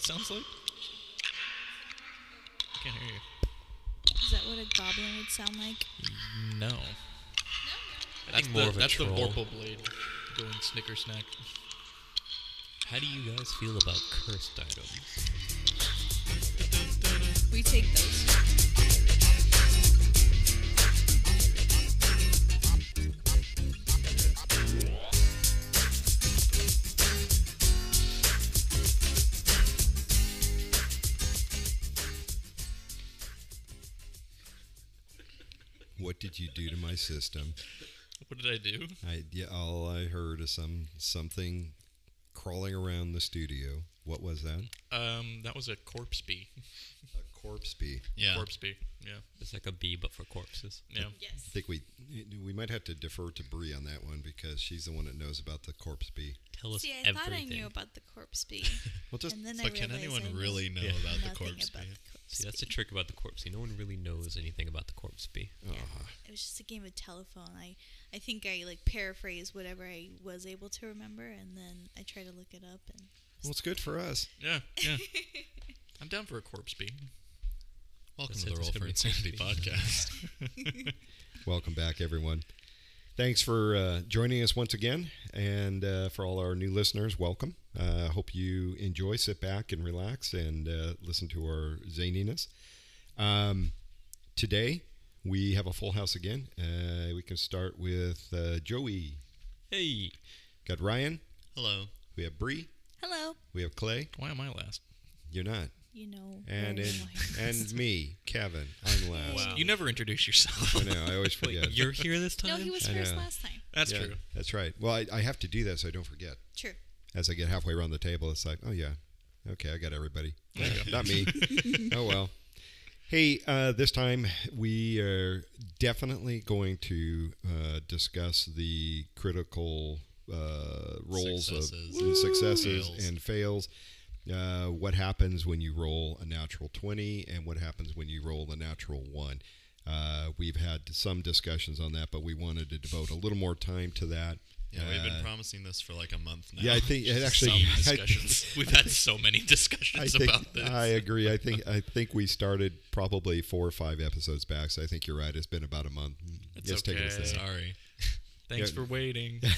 that sounds like? I can't hear you. Is that what a goblin would sound like? No. I That's think more the of a that's the troll. Vorpal blade going snicker snack. How do you guys feel about cursed items? We take those. System? What did I do? I yeah, all I heard is some something crawling around the studio. What was that? Um, that was a corpse bee. A corpse bee. Yeah. Corpse bee. Yeah. It's like a bee, but for corpses. Yeah. Yes. I think we we might have to defer to Bree on that one because she's the one that knows about the corpse bee. Tell us See, I everything. thought I knew about the corpse bee. Well, just and then I But can anyone I really know Yeah. about the corpse about bee? the corpse See, that's the trick about the corpse bee. No one really knows anything about the corpse bee. uh, It was just a game of telephone. I, I think I like paraphrased whatever I was able to remember, and then I tried to look it up. And well, it's good for us. Yeah. Yeah. I'm down for a corpse bee. Welcome That's to the Roll for Insanity podcast. Welcome back, everyone. Thanks for uh, joining us once again, and uh, for all our new listeners, welcome. Uh, hope you enjoy, sit back, and relax, and uh, listen to our zaniness. Um, today we have a full house again. Uh, we can start with uh, Joey. Hey, Got Ryan. Hello. We have Bree. hello, We have Clay. Why am I last? You're not. You know, And in, and me, Kevin. I'm last. Wow. You never introduce yourself. I know. I always forget. wait, you're here this time? no, he was I first know. last time. That's Yeah, true. That's right. Well, I, I have to do that so I don't forget. True. as I get halfway around the table, it's like, oh yeah, okay, I got everybody. There you go. Not me. oh well. Hey, uh, this time we are definitely going to uh, discuss the critical uh, roles Successes. of the successes Fails. and fails. Uh, what happens when you roll a natural 20 and what happens when you roll a natural 1. Uh, we've had some discussions on that, but we wanted to devote a little more time to that. Yeah, we've been Uh, promising this for like a month now. yeah, I think it actually. I- We've had so many discussions think about this. I agree. I think I think we started probably four or five episodes back. So I think you're right. It's been about a month. It's Just take it a okay. step. Sorry. Thanks for waiting.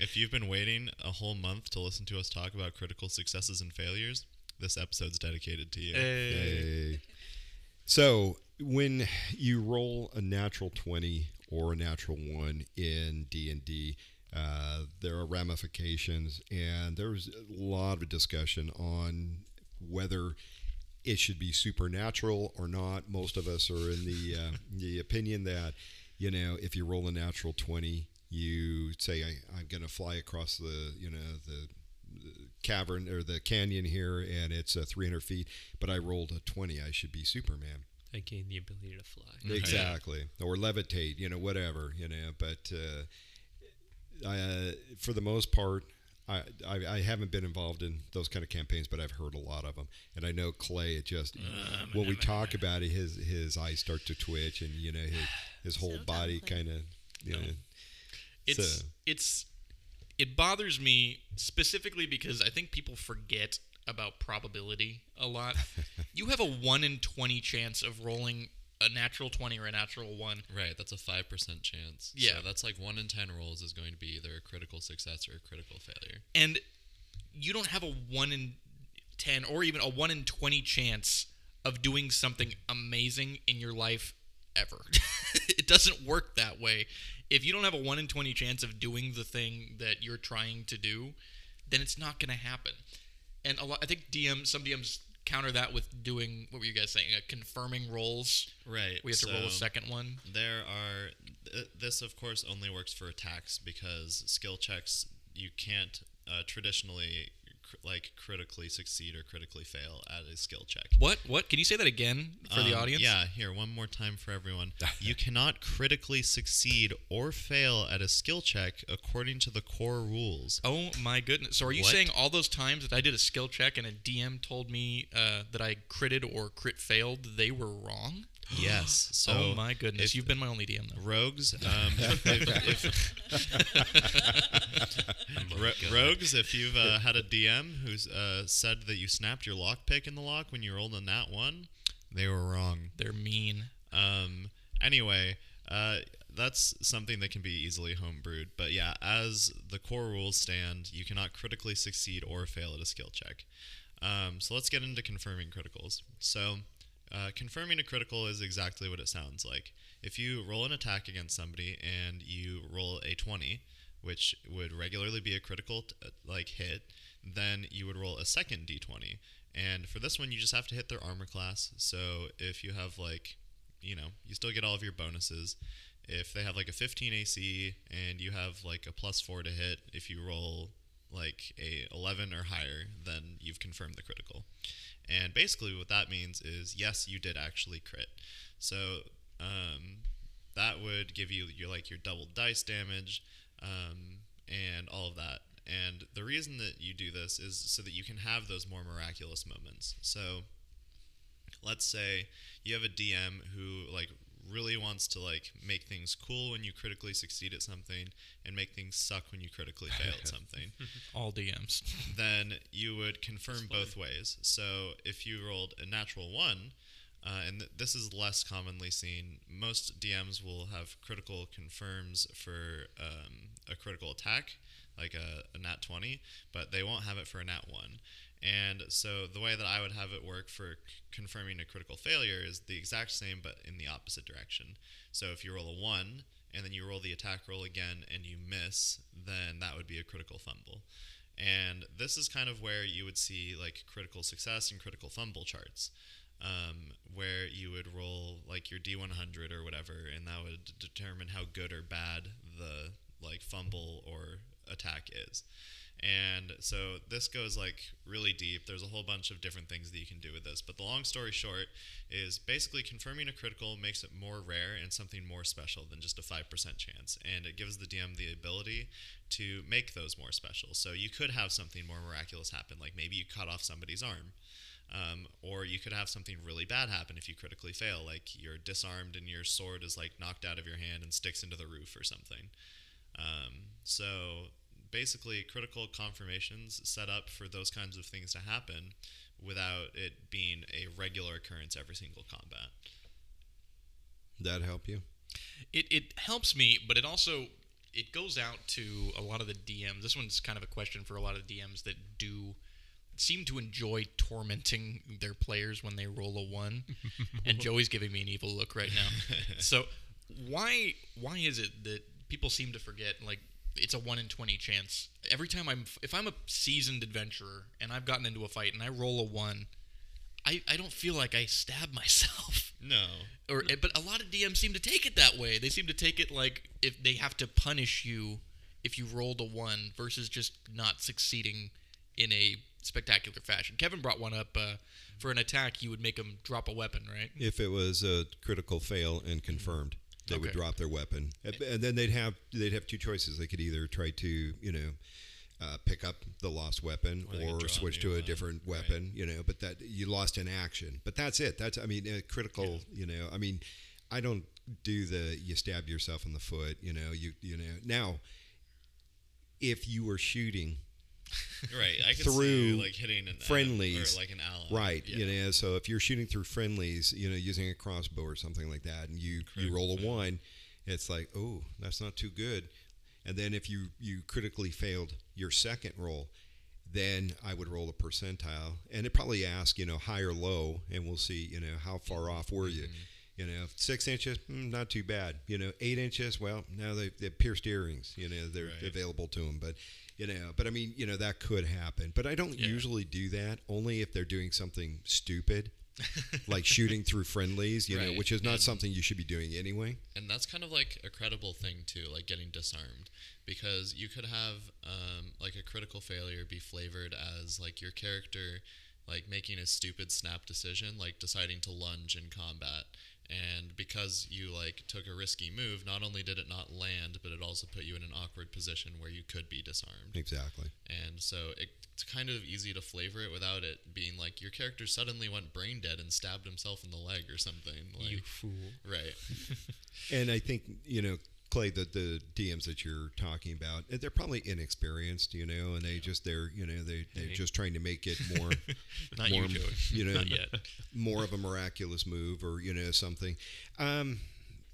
If you've been waiting a whole month to listen to us talk about critical successes and failures, this episode's dedicated to you. Hey. Yay. So when you roll a natural twenty or a natural one in D and D, uh, there are ramifications, and there's a lot of discussion on whether it should be supernatural or not. Most of us are in the uh, the opinion that you know if you roll a natural twenty, you say I, I'm going to fly across the you know the the cavern or the canyon here, and it's uh, 300 feet, but I rolled a 20. I should be Superman. I gained the ability to fly. Right. Exactly, or levitate, you know, whatever, you know. But uh, I, uh, for the most part, I, I I haven't been involved in those kind of campaigns, but I've heard a lot of them, and I know Clay. It just when we talk about it, his his eyes start to twitch, and you know his his whole Settle body kind of you No. know. It's So- it's it bothers me specifically because I think people forget about probability a lot. you have a one in twenty chance of rolling a natural twenty or a natural one. Right, that's a 5% chance. Yeah. So that's like 1 in 10 rolls is going to be either a critical success or a critical failure. and you don't have a 1 in 10 or even a 1 in 20 chance of doing something amazing in your life ever. it doesn't work that way. If you don't have a 1 in 20 chance of doing the thing that you're trying to do, then it's not going to happen. And a lot, I think DM some DMs counter that with doing what were you guys saying? Uh, confirming rolls. Right. We have to roll a second one. There are. Th- this, of course, only works for attacks because skill checks you can't uh, traditionally like critically succeed or critically fail at a skill check. What? What? Can you say that again for the Um, audience? Yeah, here, one more time for everyone. you cannot critically succeed or fail at a skill check according to the core rules. Oh my goodness! So are you What? saying all those times that I did a skill check and a DM told me uh, that I critted or crit failed, they were wrong? Yes. So oh my goodness, if- you've been my only DM though. rogues. Um, if, if, Ro- rogues, if you've uh, had a DM who's uh, said that you snapped your lockpick in the lock when you rolled a that one, they were wrong. They're mean. Um, anyway, uh, that's something that can be easily homebrewed. But yeah, as the core rules stand, you cannot critically succeed or fail at a skill check. Um, so let's get into confirming criticals. So, uh, confirming a critical is exactly what it sounds like. If you roll an attack against somebody and you roll a 20, which would regularly be a critical t- uh, like hit, then you would roll a second d20. And for this one, you just have to hit their armor class. So if you have like, you know, you still get all of your bonuses. If they have like a 15 AC and you have like a plus four to hit, if you roll like a 11 or higher, then you've confirmed the critical. And basically, what that means is yes, you did actually crit. So um, that would give you your like your double dice damage um, and all of that. And the reason that you do this is so that you can have those more miraculous moments. So let's say you have a DM who like really wants to like make things cool when you critically succeed at something and make things suck when you critically fail at something All DMs. then you would confirm both ways. So if you rolled a natural one, uh, and th- this is less commonly seen, most DMs will have critical confirms for um, a critical attack, like a, a nat 20, but they won't have it for a nat 1. And so the way that I would have it work for confirming a critical failure is the exact same, but in the opposite direction. So if you roll a 1, and then you roll the attack roll again and you miss, then that would be a critical fumble. And this is kind of where you would see like critical success and critical fumble charts, um, where you would roll like your D100 or whatever, and that would determine how good or bad the like fumble or attack is. And so this goes like really deep. There's a whole bunch of different things that you can do with this. But the long story short is basically confirming a critical makes it more rare and something more special than just a 5% chance. And it gives the DM the ability to make those more special. So you could have something more miraculous happen, like maybe you cut off somebody's arm. Um, or you could have something really bad happen if you critically fail, like you're disarmed and your sword is like knocked out of your hand and sticks into the roof or something. Um, so basically, critical confirmations set up for those kinds of things to happen without it being a regular occurrence every single combat. That help you? It it helps me, but it also it goes out to a lot of the DMs. This one's kind of a question for a lot of DMs that do seem to enjoy tormenting their players when they roll a one. and Joey's giving me an evil look right now. so why why is it that people seem to forget like it's a one in twenty chance every time I'm if I'm a seasoned adventurer and I've gotten into a fight and I roll a one, I I don't feel like I stab myself No. or eh, but a lot of DMs seem to take it that way. They seem to take it like if they have to punish you if you rolled a one versus just not succeeding in a spectacular fashion. Kevin brought one up uh, for an attack. You would make them drop a weapon, right? If it was a critical fail and confirmed, they would drop their weapon, and and then they'd have they'd have two choices. They could either try to you know. Uh, pick up the lost weapon Or or switch to a one, different right. weapon you know but that you lost in action. But that's it. That's i mean critical you know i mean i don't do the you stab yourself in the foot you know you you know. Now if you were shooting Right. I could see Through you, like hitting an friendlies. or like an ally. Right, Yeah. you know. So if you're shooting through friendlies, you know, using a crossbow or something like that, and you you roll a one, it's like, oh, that's not too good. And then if you you critically failed your second roll, then I would roll a percentile, and it probably ask, you know, high or low, and we'll see, you know, how far off were you. You know, six inches, mm, not too bad. You know, eight inches, well, now they they pierced earrings. You know, they're Right. available to them, but you know, but I mean, you know, that could happen. But I don't Yeah. usually do that. Only if they're doing something stupid, like shooting through friendlies. You know, which is not and- something you should be doing anyway. and that's kind of like a credible thing too like getting disarmed because you could have um, like a critical failure be flavored as like your character like making a stupid snap decision like deciding to lunge in combat And because you like took a risky move, not only did it not land, but it also put you in an awkward position where you could be disarmed. Exactly. And so it's kind of easy to flavor it without it being like your character suddenly went brain dead and stabbed himself in the leg or something. Like, you fool. right. And I think you know, Clay, the the DMs that you're talking about, they're probably inexperienced, you know, and they just they're you know they they're Hey. just trying to make it more Not more, you, you know, Not yet. more of a miraculous move or you know something. Um,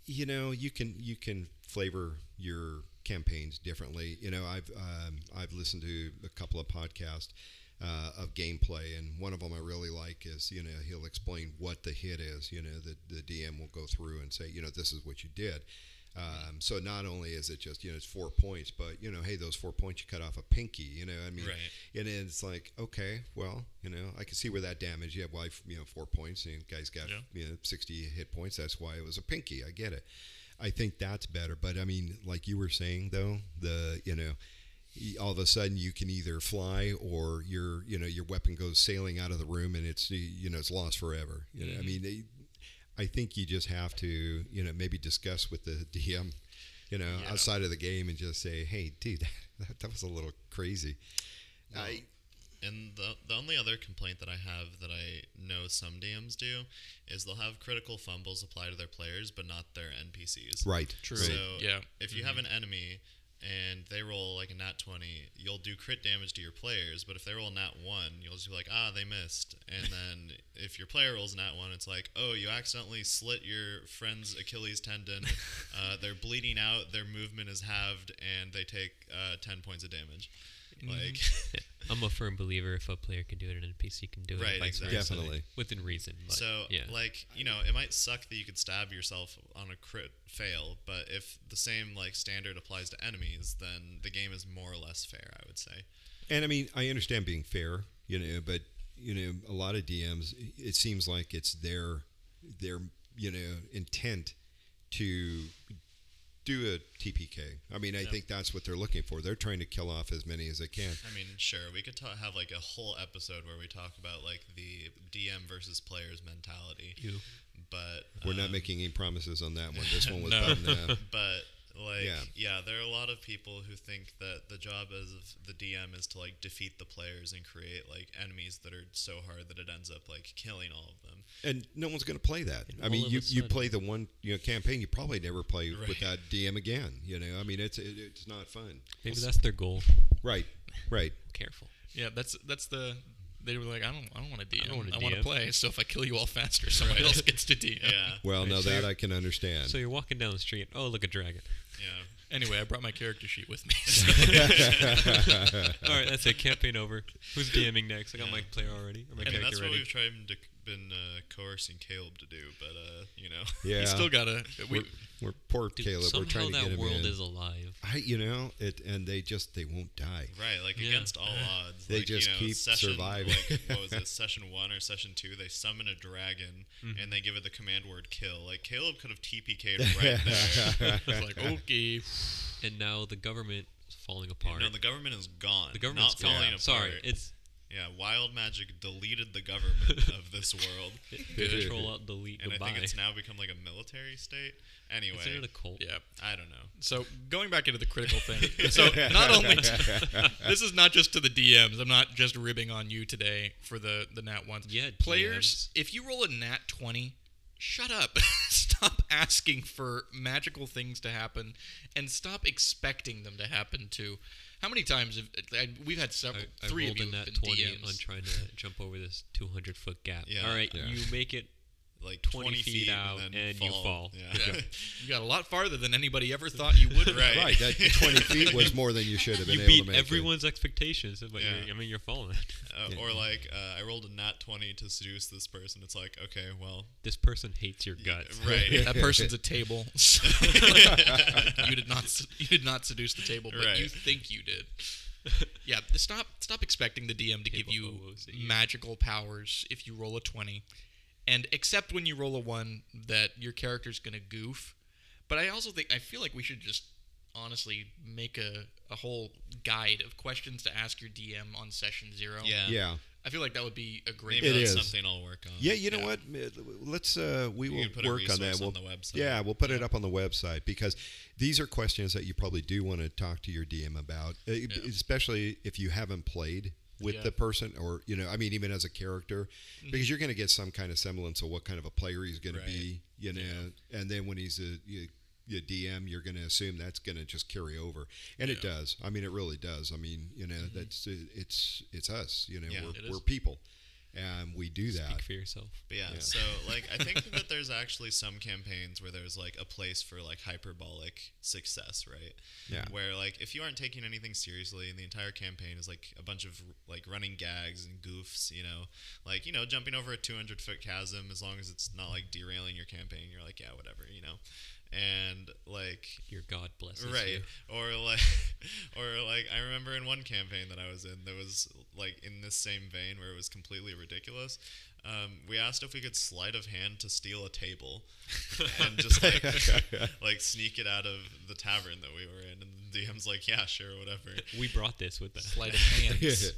you know, you can you can flavor your campaigns differently. You know, I've um, I've listened to a couple of podcasts uh, of gameplay, and one of them I really like is you know he'll explain what the hit is. You know, the the DM will go through and say, you know, this is what you did. Um, so not only is it just you know it's four points, but you know, hey, those four points you cut off a pinky. You know, I mean, Right. and it's like, okay, well, you know, I can see where that damage. Yeah, well, I've, you know, four points, and guy's got Yeah. you know sixty hit points. That's why it was a pinky. I get it. I think that's better. But I mean, like you were saying though, the you know, all of a sudden you can either fly or your you know your weapon goes sailing out of the room and it's you know it's lost forever. You know, I mean, they, I think you just have to you know maybe discuss with the DM. You know, Yeah. outside of the game, and just say, "Hey, dude, that, that was a little crazy." I, um, And the, the only other complaint that I have that I know some DMs do is they'll have critical fumbles apply to their players, but not their NPCs. right, True. So Yeah. if you have mm-hmm. an enemy and they roll like a nat 20, you'll do crit damage to your players, but if they roll a nat 1, you'll just be like, ah, they missed. And then if your player rolls a nat 1, it's like, oh, you accidentally slit your friend's Achilles tendon. uh, they're bleeding out, their movement is halved, and they take uh, 10 points of damage. Like, mm-hmm. I'm a firm believer if a player can do it, an NPC can do it. Right, exactly. Definitely. within reason. But, So, yeah, like, you know, it might suck that you could stab yourself on a crit fail, but if the same like standard applies to enemies, then the game is more or less fair, I would say. And I mean, I understand being fair, you know, but you know, a lot of DMs, it seems like it's their their you know intent to do a TPK. I mean, I Yeah. think that's what they're looking for. They're trying to kill off as many as they can. I mean, sure, we could ta- have like a whole episode where we talk about like the DM versus players mentality, you. but We're not um, making any promises on that one. This one was No. done. Uh, But like, Yeah. yeah. there are a lot of people who think that the job as of the DM is to like defeat the players and create like enemies that are so hard that it ends up like killing all of them. and no one's going to play that. And I mean, you, you play the one you know campaign, you probably never play with that DM again. You know, I mean, it's it, it's not fun. Maybe that's their goal. Right, right. Careful. Yeah, that's that's the. They were like, I don't, I don't want to DM. I, wanna want to play. So if I kill you all faster, somebody else gets to DM. Yeah, Well, Right, now so that I can understand. So you're walking down the street. Oh, look, a dragon. yeah. Anyway, I brought my character sheet with me. All right, that's it. Campaign over. Who's DMing next? I got my player already. Or my I mean, character that's what ready. we've tried to been uh, coercing Caleb to do, but uh, you know, yeah, You still gotta. We, we're, we're poor Dude, Caleb. somehow We're trying to that get him world in. is alive. I, you know, it, and they just they won't die. right? Like Yeah. against all odds, They like, just you know, keep session, surviving. Like, what was it, session one or session two? They summon a dragon Mm-hmm. and they give it the command word "kill." Like Caleb could have TPK'd right there. I was like, okay. And now the government is falling apart. no, the government is gone. the government's not falling gone. apart. Sorry, it's yeah, wild magic deleted the government of this world, control alt delete and goodbye. I think it's now become like a military state. Anyway, Is it a cult? Yeah. I don't know. So going back into the critical thing. So not only this is not just to the DMs. I'm not just ribbing on you today for the the nat ones. Yeah, players. If you roll a nat twenty, shut up. stop asking for magical things to happen, and stop expecting them to happen too. How many times have I, we've had several? I three rolled of you in that 20 DMs. on trying to jump over this 200 foot gap. Yeah. All right, Yeah. you make it Like 20 20, feet feet out and, then and you fall. Yeah. You got a lot farther than anybody ever thought you would. Right. Right, that 20 feet was more than you should have been You able to beat make. it. everyone's expectations, but Yeah. you're, I mean, you're falling. Uh, Or like uh, I rolled a nat twenty to seduce this person. It's like okay, well, this person hates your guts. right. That person's a table. You did not. You did not seduce the table, but you think you did. Yeah. Stop. Stop expecting the DM to give Table you woes at you. magical powers if you roll a twenty, and except when you roll a one that your character's gonna goof. But I also think I feel like we should just honestly make a, a whole guide of questions to ask your DM on session zero. Yeah. Yeah, I feel like that would be a great. Maybe that's something I'll work on. Yeah, you know what? Uh, Let's uh, we You will can put a work on that. resource We'll, on the website. Yeah, we'll put it up on the website because these are questions that you probably do want to talk to your DM about, uh, especially if you haven't played with Yeah. the person or you know, I mean, even as a character, because you're going to get some kind of semblance of what kind of a player he's going Right. to be, you know, and then when he's a you, you DM, you're going to assume that's going to just carry over, and it does. I mean, it really does. I mean, you know, that's uh, it's it's us. You know, Yeah, we're, we're people, and we do that. Speak for yourself. But yeah, Yeah. so like I think that there's actually some campaigns where there's like a place for like hyperbolic success, right? Yeah. Where like if you aren't taking anything seriously and the entire campaign is like a bunch of like running gags and goofs, you know, like you know jumping over a 200 foot chasm as long as it's not like derailing your campaign, you're like yeah whatever, you know, and like Your God blesses you, right you. or like or like i remember in one campaign that i was in that was like in this same vein where it was completely ridiculous um, we asked if we could sleight of hand to steal a table and just like like sneak it out of the tavern that we were in and the dm's like yeah sure whatever We brought this with us. Sleight of hands.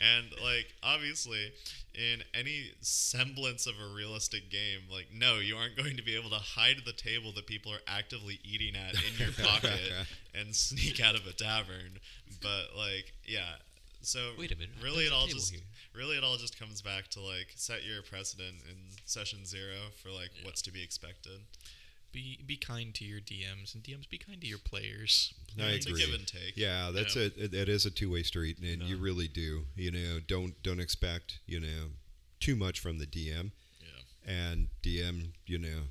and like obviously in any semblance of a realistic game like no you aren't going to be able to hide the table that people are actively eating at in your pocket and sneak out of a tavern. But like yeah. So Wait a minute, really there's it all just here. really it all just comes back to like set your precedent in session zero for like what's to be expected Be be kind to your DMs and DMs be kind to your players. I it's agree. a give and take Yeah, that's Yeah. it. it. It is a two way street, and you really do. You know, don't don't expect you know too much from the DM, Yeah. and DM, you know,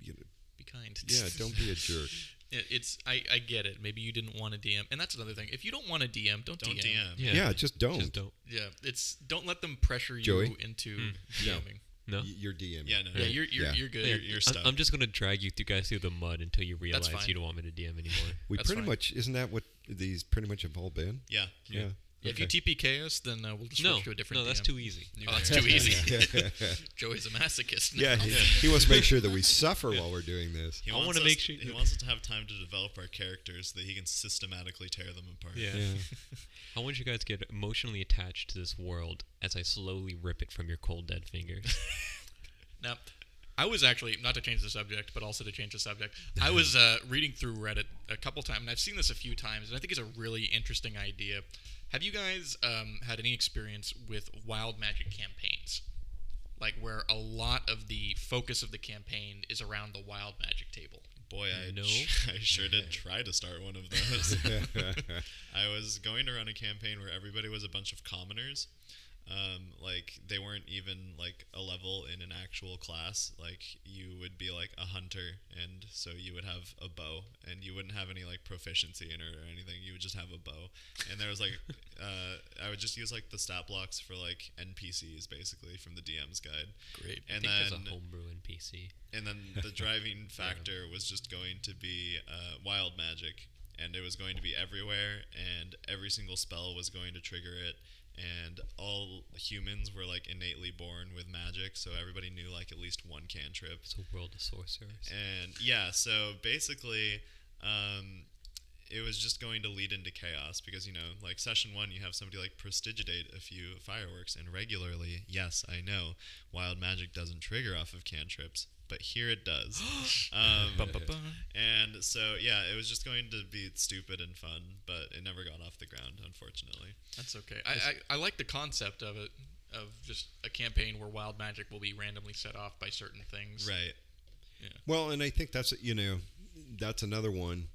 you know, Be kind. yeah, don't be a jerk. It's I, I get it. Maybe you didn't want to DM, and that's another thing. If you don't want to DM, don't, don't DM. dm Yeah, Yeah, just don't. Just don't. Yeah, it's don't let them pressure you Joey? into hmm. No. DMing. No. Y- You're DM. yeah no Yeah, you're you're, Yeah. you're good. You're- you're I'm- stuck. I'm just gonna drag you two guys through the mud until you realize you don't want me to DM anymore. we That's pretty fine. much isn't that what these pretty much have all been? yeah Yeah. If you Okay. TPK us, then uh, we'll just no, switch to a different. no, that's DM. too easy. Oh, that's too easy. Joey's a masochist. now. yeah, he, he wants to make sure that we suffer while we're doing this. He I wants wanna us- make sure- he wants us to have time to develop our characters so that he can systematically tear them apart. Yeah. Yeah. I want you guys to get emotionally attached to this world as I slowly rip it from your cold dead fingers. Now, I was actually not to change the subject, but also to change the subject. I was uh, reading through Reddit a couple times, and I've seen this a few times, and I think it's a really interesting idea. Have you guys um, had any experience with wild magic campaigns, like where a lot of the focus of the campaign is around the wild magic table? Boy, I, No. I sure did try to start one of those. I was going to run a campaign where everybody was a bunch of commoners. Um, like they weren't even like a level in an actual class. Like you would be like a hunter, and so you would have a bow, and you wouldn't have any like proficiency in it or anything. You would just have a bow, and there was like uh, I would just use like the stat blocks for like NPCs basically from the DM's guide. Great. I And think then a homebrew NPC. and then the driving factor was just going to be uh, wild magic, and it was going to be everywhere, and every single spell was going to trigger it, and all humans were like innately born with magic, so everybody knew like at least one cantrip. It's a world of sorcerers. And yeah, so basically, um, it was just going to lead into chaos because you know, like session one, you have somebody like prestidigitate a few fireworks, and regularly, yes, I know, wild magic doesn't trigger off of cantrips, but here it does. um, and so yeah, it was just going to be stupid and fun, but it never got off the ground, unfortunately. That's okay. I, I, I like the concept of it, of just a campaign where wild magic will be randomly set off by certain things. Right. Yeah. Well, and I think that's you know that's another one.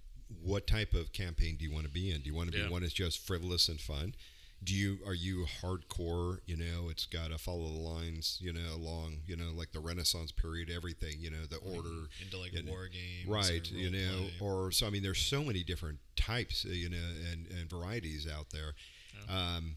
What type of campaign do you want to be in? Do you want to be Yeah. one that's just frivolous and fun? Do you are you hardcore? You know, it's got to follow the lines. You know, along you know like the Renaissance period, everything. You know, the order. Into like know, war games. right you know play. or so i mean there's so many different types uh, you know and, and varieties out there um,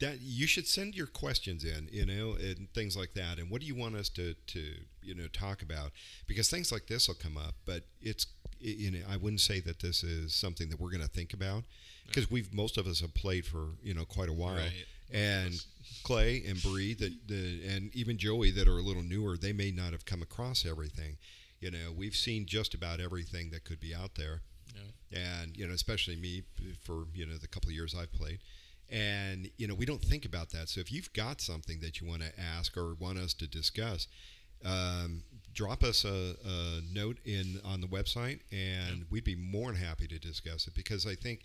that you should send your questions in you know and things like that and what do you want us to to you know talk about because things like this will come up but it's you know i wouldn't say that this is something that we're going to think about because we've most of us have played for you know quite a while Right. and Clay and Bree that the and even Joey that are a little newer, they may not have come across everything. You know, we've seen just about everything that could be out there, Yeah. and you know, especially me for you know the couple of years I've played, And you know, we don't think about that. So if you've got something that you want to ask or want us to discuss, um, drop us a, a note in on the website, and we'd be more than happy to discuss it. Because I think,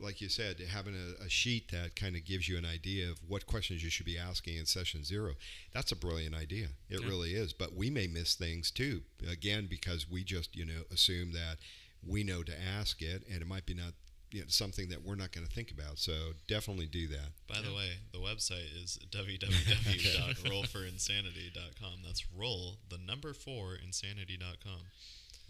like you said, having a, a sheet that kind of gives you an idea of what questions you should be asking in session zero, that's a brilliant idea. It Yeah. really is. But we may miss things too. Again, because we just you know assume that we know to ask it, and it might be not you know, something that we're not going to think about. So definitely do that. By the way, the website is www.rollforinsanity.com. That's roll the number four insanity.com.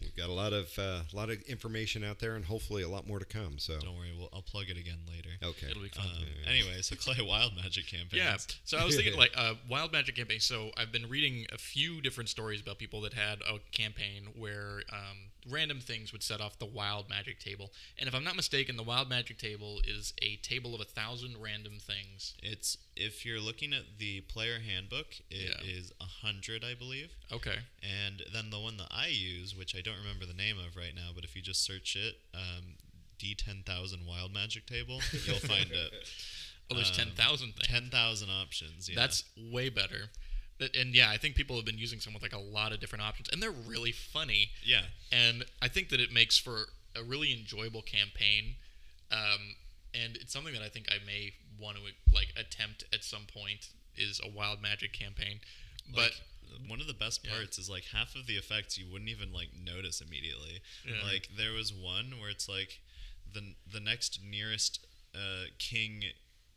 We've got a lot of uh, a lot of information out there, and hopefully a lot more to come. So Don't worry, we'll, I'll plug it again later. okay, It'll be fun. Um, anyway, so Clay Wild Magic campaign. Yeah. So I was thinking like uh, wild magic campaign. So I've been reading a few different stories about people that had a campaign where um, random things would set off the wild magic table. And if I'm not mistaken, the wild magic table is a table of a thousand random things. It's if you're looking at the player handbook, it Yeah. is a hundred, I believe. Okay. And then the one that I use, which I don't remember the name of right now, but if you just search it, um, D10000 Wild Magic Table, you'll find it. Oh, there's Um, ten thousand things. 10,000 options. Yeah. That's way better. And yeah, I think people have been using some with like a lot of different options, and they're really funny. yeah. and I think that it makes for a really enjoyable campaign. Um, and it's something that I think I may want to like attempt at some point is a wild magic campaign. But Like, one of the best Yeah. parts is like half of the effects you wouldn't even like notice immediately. Yeah. Like there was one where it's like the the next nearest uh, king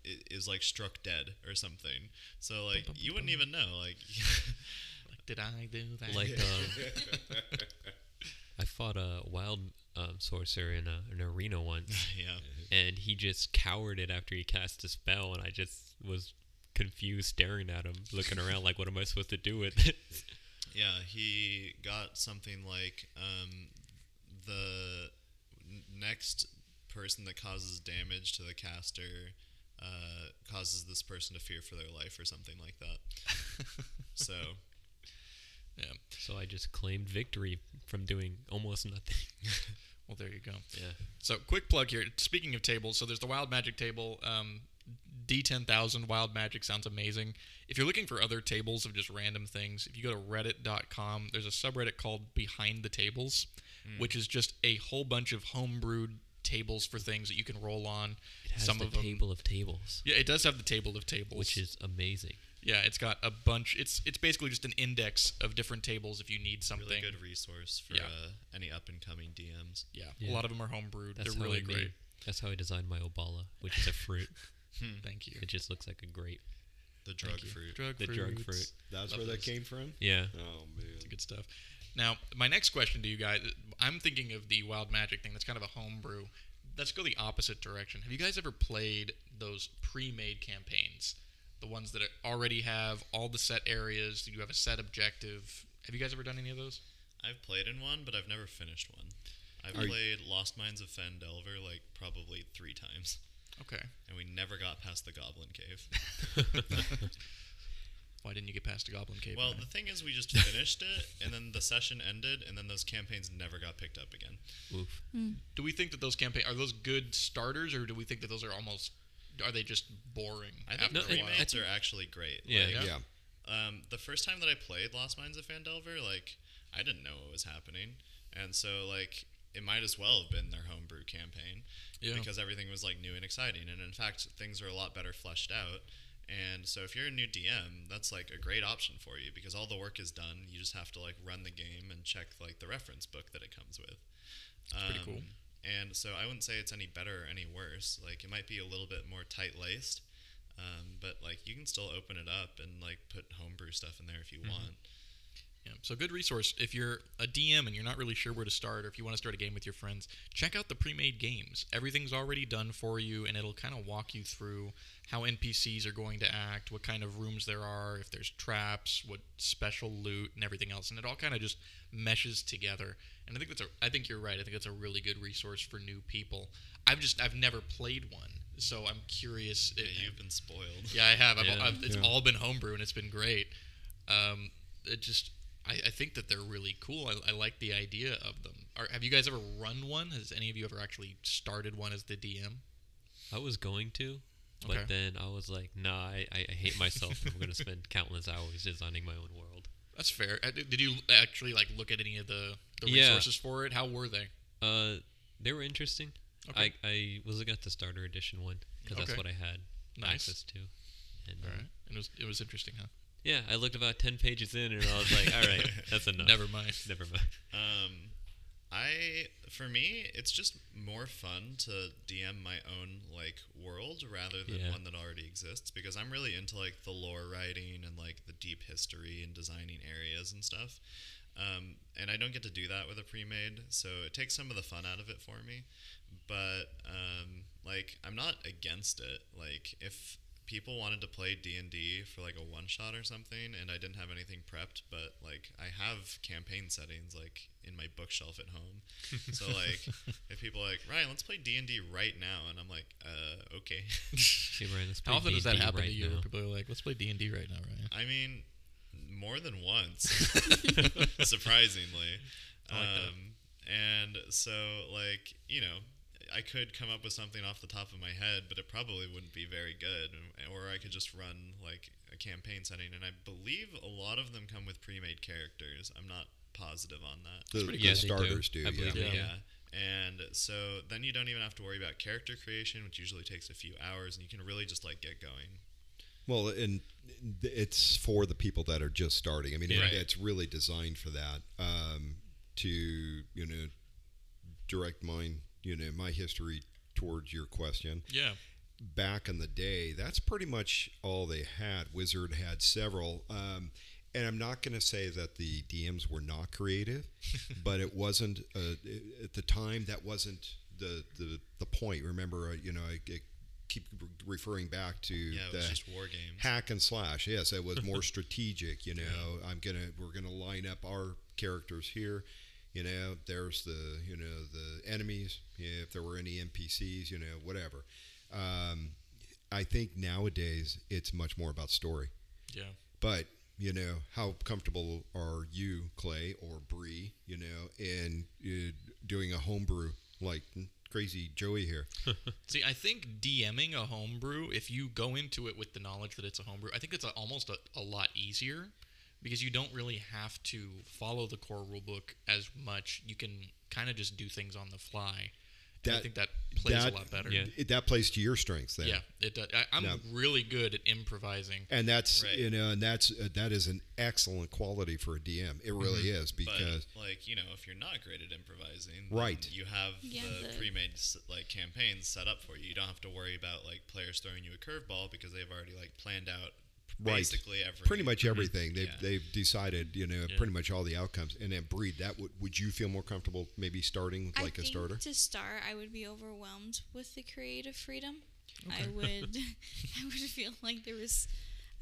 i- is like struck dead or something. So like you wouldn't even know. Like like, did I do that? Like um, I fought a wild um, sorcerer in a, an arena once, yeah. and he just cowered it after he cast a spell, and I just was confused, staring at him, looking around like, what am I supposed to do with it? Yeah, he got something like um, the next person that causes damage to the caster uh, causes this person to fear for their life or something like that. so yeah. so I just claimed victory from doing almost nothing. Well, there you go. yeah. So, quick plug here. Speaking of tables, so there's the Wild Magic table. Um, D10000 Wild Magic sounds amazing. If you're looking for other tables of just random things, if you go to reddit.com, there's a subreddit called Behind the Tables, which is just a whole bunch of homebrewed tables for things that you can roll on. It has Some the of them. table of tables, Yeah, it does have the table of tables. which is amazing. yeah, it's got a bunch. It's it's basically just an index of different tables if you need something. really good resource for Yeah. uh, any up and coming DMs. Yeah, Yeah. a lot of them are homebrewed. That's They're really great. made. That's how I designed my obala, which is a fruit. Hmm. Thank you. it just looks like a grape. The drug fruit. Drug The drug fruit. that's Love where that those. came from. Yeah. Oh man, It's Good stuff. Now, my next question to you guys, I'm thinking of the wild magic thing. That's kind of a homebrew. Let's go the opposite direction. Have you guys ever played those pre-made campaigns? The ones that already have all the set areas. You have a set objective. Have you guys ever done any of those? I've played in one, but I've never finished one. I've Are played Lost Mines of Phandelver like probably three times, Okay. and we never got past the Goblin Cave. Why didn't you get past a Goblin Cave? Well, Ryan? the thing is, we just finished it, and then the session ended, and then those campaigns never got picked up again. Oof. do we think that those campaign are those good starters, or do we think that those are almost are they just boring I think after No, a while? pre-mades are actually great. Yeah, Like, Yeah. yeah. Um, the first time that I played Lost Mines of Phandelver, like I didn't know what was happening, and so like it might as well have been their homebrew campaign Yeah. because everything was like new and exciting, and in fact things are a lot better fleshed out. And so if you're a new DM, that's like a great option for you because all the work is done. You just have to like run the game and check like the reference book that it comes with. That's pretty cool. And so I wouldn't say it's any better or any worse. Like it might be a little bit more tight laced, um, but like you can still open it up and like put homebrew stuff in there if you Mm-hmm. want. Yeah, so good resource if you're a DM and you're not really sure where to start, or if you want to start a game with your friends. Check out the pre-made games. Everything's already done for you, and it'll kind of walk you through how NPCs are going to act, what kind of rooms there are, if there's traps, what special loot, and everything else, and it all kind of just meshes together. And I think that's a. I think you're right. I think that's a really good resource for new people. I've just I've never played one, so I'm curious. Yeah, if- you've been spoiled. yeah, I have. I've, Yeah. I've, it's Yeah. all been homebrew, and it's been great. Um, it just, I, I think that they're really cool. I, I like the idea of them. Are, have you guys ever run one? Has any of you ever actually started one as the DM? I was going to, But Okay. then I was like, nah, I, I hate myself. I'm gonna spend countless hours designing my own world. That's fair. Uh, Did you actually like look at any of the, the Yeah. resources for it? How were they? Uh, they were interesting. Okay. I, I was looking at the starter edition one because Okay. that's what I had Nice. access to. And right. And it was it was interesting, huh? Yeah, I looked about ten pages in and I was like, all right, that's enough. Never mind. Never mind. Um, I for me, it's just more fun to DM my own like world rather than Yeah. one that already exists because I'm really into like the lore writing and like the deep history and designing areas and stuff. Um, and I don't get to do that with a pre-made, so it takes some of the fun out of it for me. But um, like, I'm not against it. Like, if people wanted to play D&D for like a one shot or something and I didn't have anything prepped but like I have campaign settings like in my bookshelf at home so like if people are like Ryan let's play D&D right now and I'm like uh okay Hey, Ryan, let's How often does that D&D happen right to you? now. Where people are like, "Let's play D and D right now, Ryan." I mean more than once surprisingly I like that. um, and so like you know I could come up with something off the top of my head, but it probably wouldn't be very good. Or I could just run like a campaign setting, and I believe a lot of them come with pre-made characters. I'm not positive on that. The, pretty the good. Yeah, they do. starters do. I yeah. Yeah. And so then you don't even have to worry about character creation, which usually takes a few hours, and you can really just like get going. Well, and it's for the people that are just starting. I mean, it- Right. it's really designed for that. Um, to you know, direct mine, you know, my history towards your question. Yeah. Back in the day, that's pretty much all they had. Wizard had several. Um, and I'm not going to say that the DMs were not creative, but it wasn't uh, at the time. That wasn't the the, the point. Remember, uh, you know, I, I keep referring back to Yeah, it the was just war games. hack and slash. Yes, it was more strategic. You know, I'm gonna we're gonna line up our characters here. You know, there's the you know the enemies. Yeah, if there were any NPCs, you know, whatever. Um, I think nowadays it's much more about story. Yeah. But you know, how comfortable are you, Clay or Bree? You know, in uh, doing a homebrew like crazy Joey here? See, I think DMing a homebrew, if you go into it with the knowledge that it's a homebrew, I think it's a, almost a, a lot easier because you don't really have to follow the core rulebook as much. You can kind of just do things on the fly. And I think that plays that- a lot better. Yeah. It, that plays to your strengths then. Yeah, it does. I, I'm Now- really good at improvising. and that's Right. you know and that's uh, that is an excellent quality for a dm it really Mm-hmm. is because but like you know, if you're not great at improvising, Right. You have Yeah, the, the- pre-made like campaigns set up for you. You don't have to worry about like players throwing you a curveball because they've already like planned out Right. basically every pretty much mm-hmm. everything they've, Yeah. they've decided you know Yeah. pretty much all the outcomes and then breed that would would you feel more comfortable maybe starting I like a starter to start, I would be overwhelmed with the creative freedom. I would, I would feel like there was,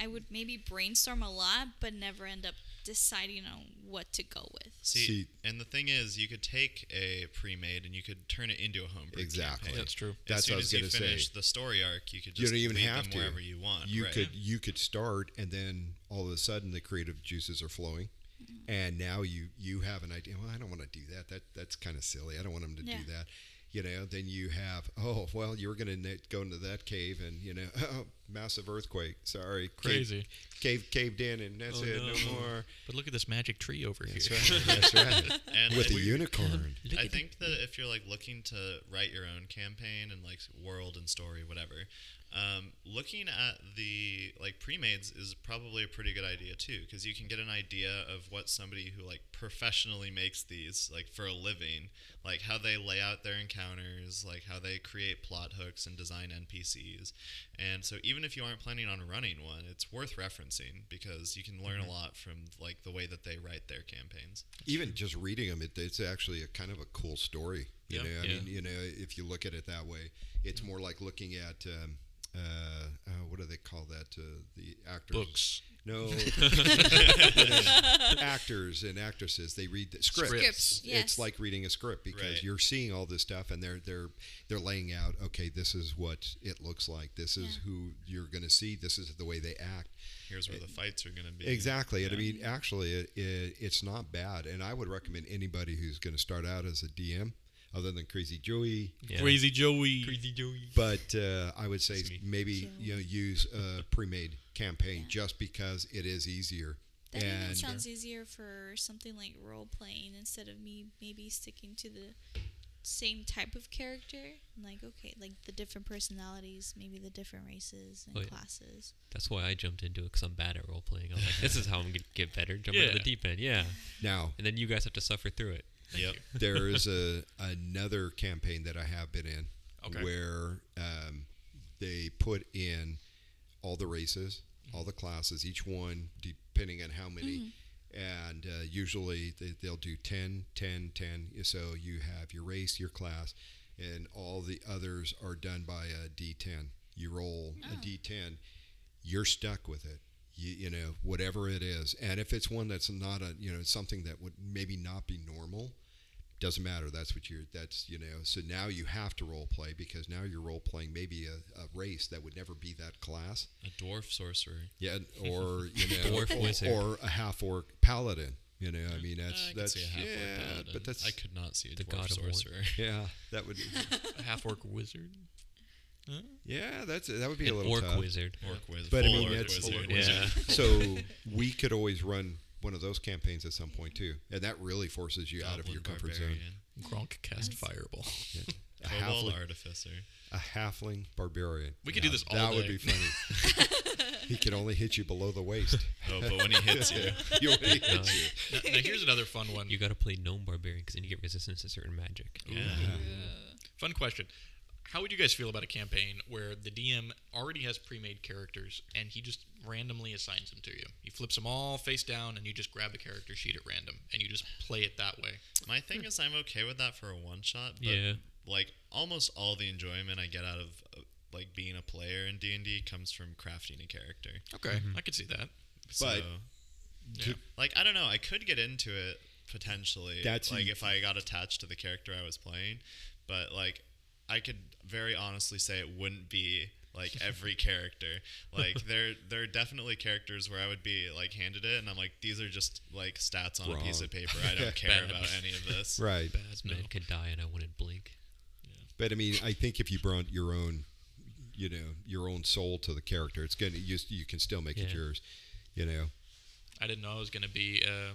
I would maybe brainstorm a lot, but never end up deciding on what to go with. See, See- and the thing is, you could take a pre-made and you could turn it into a homebrew. Exactly. campaign. That's true. That's as soon what I was as you gonna say. finish the story arc, you could just you don't even have them to wherever you want. you right. could you could start and then all of a sudden the creative juices are flowing mm-hmm. and now you you have an idea well i don't want to do that that that's kind of silly i don't want them to Yeah. do that you know then you have oh well you're going to go into that cave and you know oh, massive earthquake sorry cave- Crazy. cave, caved in and that's Oh, it no, no. more But look at this magic tree over that's here. right that's right And with if a unicorn I think that if you're like looking to write your own campaign and like world and story, whatever, um, looking at the like pre-mades is probably a pretty good idea too, because you can get an idea of what somebody who like professionally makes these like for a living, like how they lay out their encounters, like how they create plot hooks and design NPCs, and so even if you aren't planning on running one, it's worth referencing because you can learn a lot from like the way that they write their campaigns. even just reading them, it, it's actually a kind of a cool story. You Yeah. know, I Yeah. mean, you know, if you look at it that way, it's more like looking at um, uh, uh, what do they call that? Uh, the actors. Books. No, actors and actresses. They read the scripts. Scripts, yes. It's like reading a script because Right. you're seeing all this stuff and they're they're they're laying out. Okay, this is what it looks like. This is Yeah. who you're going to see. This is the way they act. Here's where the fights are going to be. Exactly. And I mean, actually, it, it, it's not bad. And I would recommend anybody who's going to start out as a DM other than Crazy Joey. Yeah. Crazy Joey. Crazy Joey. But uh, I would say maybe Joey. you know use a pre-made campaign Yeah. just because it is easier. That and sounds easier for something like role playing instead of me maybe sticking to the same type of character. Like okay, like the different personalities, maybe the different races and Oh, yeah. classes. That's why I jumped into it because I'm bad at role playing. I'm like, this is how I'm gonna get better. Jump into the deep end. Yeah. now And then you guys have to suffer through it. Yep. there is a another campaign that I have been in Okay. where um, they put in all the races, all the classes, each one depending on how many. And uh, usually they, they'll do 10, 10, 10. So you have your race, your class, and all the others are done by a D10. You roll a Oh. D10, you're stuck with it. You, you know, whatever it is. And if it's one that's not a, you know, something that would maybe not be normal, doesn't matter. That's what you're. That's you know. So now you have to role play because now you're role playing maybe a, a race that would never be that class. A dwarf sorcerer. Yeah, or you know, Dwarf or, wizard. or a half orc paladin. You know, I mean that's I that's see a half yeah, paladin. but that's I could not see a The dwarf god of sorcerer. yeah, that would A half orc wizard. Yeah, that's that would be An a little orc tough. wizard. Orc wizard. But I full mean, orc that's- wizard. Full orc Yeah. So we could always run one of those campaigns at some point too, and that really forces you out of Goblin your comfort zone. barbarian. Gronk cast fireball. A Kobold halfling, artificer. a halfling barbarian. We could do this all That would day. be funny. he could only hit you below the waist. Oh, but when he hits you, He only hits No, you. now, now here's another fun one. you got to play gnome barbarian because then you get resistance to certain magic. yeah. Fun question. How would you guys feel about a campaign where the DM already has pre-made characters and he just randomly assigns them to you? He flips them all face down and you just grab a character sheet at random and you just play it that way. My thing is, I'm okay with that for a one shot. But Yeah. Like almost all the enjoyment I get out of uh, like being a player in D and D comes from crafting a character. Okay, I could see that. So, Yeah. like I don't know, I could get into it potentially. That's- like if I got attached to the character I was playing, but like I could very honestly say it wouldn't be like every character. Like there there are definitely characters where I would be like handed it and I'm like these are just like stats on a piece of paper. I don't care about any of this. Right. Bad This no. could die and I wouldn't blink. But I mean, I think if you brought your own, you know, your own soul to the character, it's gonna you, you can still make it yours. You know. I didn't know I was going to be, uh,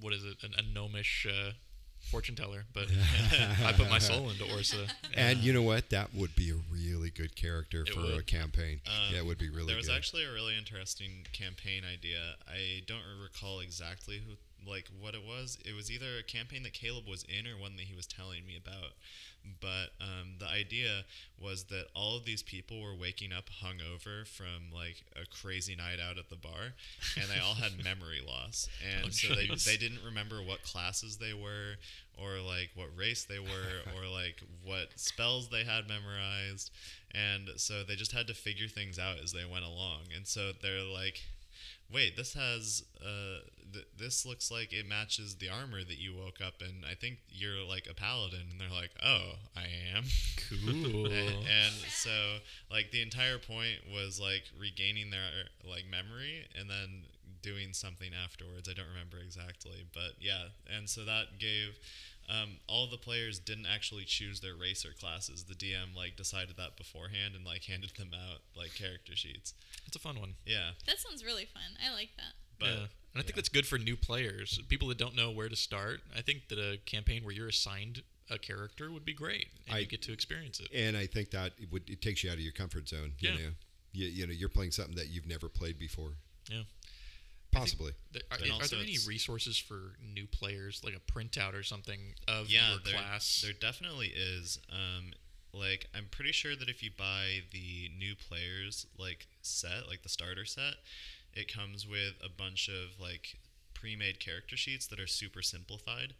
what is it, an, a gnomish uh, fortune teller, but I put my soul into Orsa. And you know what? That would be a really good character for a campaign. Um, yeah, it would be really there was good. actually a really interesting campaign idea. I don't recall exactly who, like, what it was. It was either a campaign that Caleb was in or one that he was telling me about. But um, the idea was that all of these people were waking up hungover from like a crazy night out at the bar, and they all had memory loss, and Oh, so they they didn't remember what classes they were, or like what race they were, or like what spells they had memorized, and so they just had to figure things out as they went along. And so they're like, "Wait, this has uh, th- this looks like it matches the armor that you woke up in. I think you're like a paladin." And they're like, "Oh, I am." Cool. A- and so like the entire point was like regaining their like memory and then doing something afterwards i don't remember exactly but yeah and so that gave um, all the players didn't actually choose their race or classes the dm like decided that beforehand and like handed them out like character sheets It's a fun one. yeah That sounds really fun. I like that. but yeah. And I think that's good for new players, people that don't know where to start. I think that a campaign where you're assigned a character would be great, and I- you get to experience it. and I think that it would it takes you out of your comfort zone. You Yeah. know, you, you know, you're playing something that you've never played before. Yeah. Possibly. There- Are, are there any resources for new players, like a printout or something of yeah your there, class? there definitely is um like i'm pretty sure that if you buy the new players like set like the starter set it comes with a bunch of like pre-made character sheets that are super simplified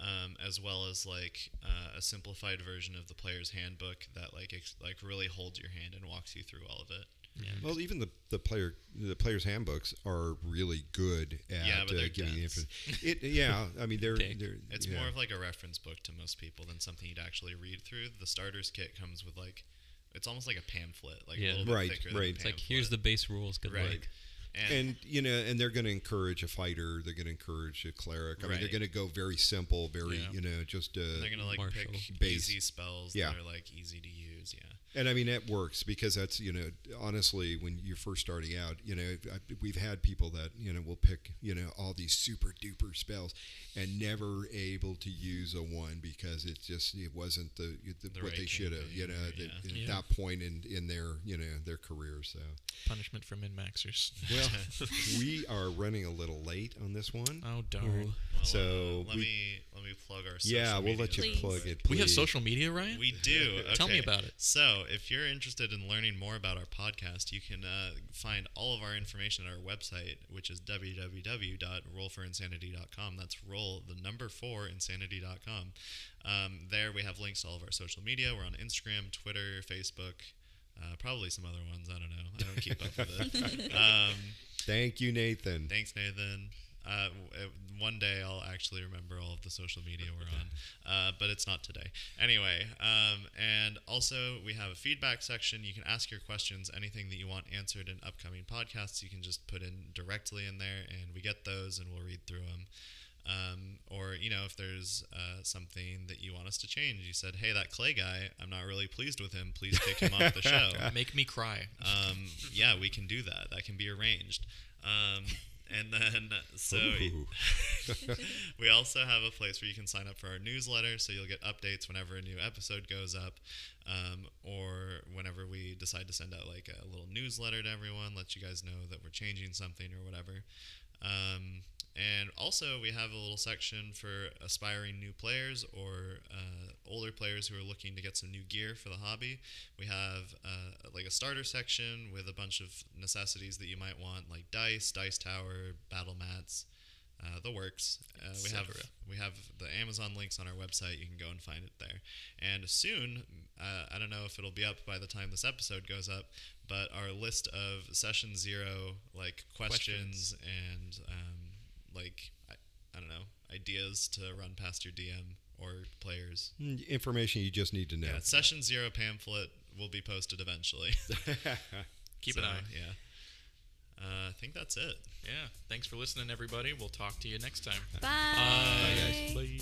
um, as well as like uh, a simplified version of the player's handbook that like ex- like really holds your hand and walks you through all of it Yeah. Well, even the, the player the players handbooks are really good at Yeah, but uh, giving you dense. info. It yeah, I mean they're, they're It's yeah. more of like a reference book to most people than something you'd actually read through. The starters kit comes with like, it's almost like a pamphlet, like Yeah. a little bit Right, thicker right. than a It's like here's the base rules. Good right. luck. And, and you know, and they're going to encourage a fighter. They're going to encourage a cleric. I mean, they're going to go very simple, very Yeah. you know, just uh, they're gonna like Martial. pick Base. easy spells Yeah. that are like easy to use. Yeah. And I mean that works because that's you know honestly when you're first starting out you know I, we've had people that you know will pick you know all these super duper spells and never able to use a one because it's just it wasn't the, the, The what right they should have you know or- at the- yeah. at Yeah. that point in in their you know their career so Punishment for min maxers. well we are running a little late on this one Oh darn. Well, So uh, let we- me let me plug our. Social yeah we'll let you. Please. plug it We have social media, Ryan. We do. Tell me about it. So, if you're interested in learning more about our podcast, you can uh, find all of our information at our website, which is www.rollforinsanity.com. That's roll the number four insanity.com. Um, there we have links to all of our social media. We're on Instagram, Twitter, Facebook, uh, probably some other ones. I don't know. I don't keep up with it. Um, thank you Nathan Thanks, Nathan. Uh, w- uh, one day I'll actually remember all of the social media we're on, uh, but it's not today. Anyway, um, and also we have a feedback section. You can ask your questions, anything that you want answered in upcoming podcasts. You can just put in directly in there, and we get those, and we'll read through them. Um, or you know, if there's uh, something that you want us to change, you said, "Hey, that Clay guy, I'm not really pleased with him. Please kick him off the show." Make me cry. um, yeah, we can do that. That can be arranged. Um, and then, so we also have a place where you can sign up for our newsletter, so you'll get updates whenever a new episode goes up, um, or whenever we decide to send out like a little newsletter to everyone, let you guys know that we're changing something or whatever. Um, and also, we have a little section for aspiring new players or uh, older players who are looking to get some new gear for the hobby. We have uh, like a starter section with a bunch of necessities that you might want, like dice, dice tower, battle mats, uh, the works. Uh, we have we have the Amazon links on our website. You can go and find it there. And soon, uh, I don't know if it'll be up by the time this episode goes up, but our list of session zero like questions, and um, like I, I don't know ideas to run past your DM or players. Mm, information you just need to know Yeah, session zero pamphlet will be posted eventually. Keep So, an eye. Yeah. Uh, I think that's it. Yeah. Thanks for listening, everybody. We'll talk to you next time. Bye. Bye, guys. Bye.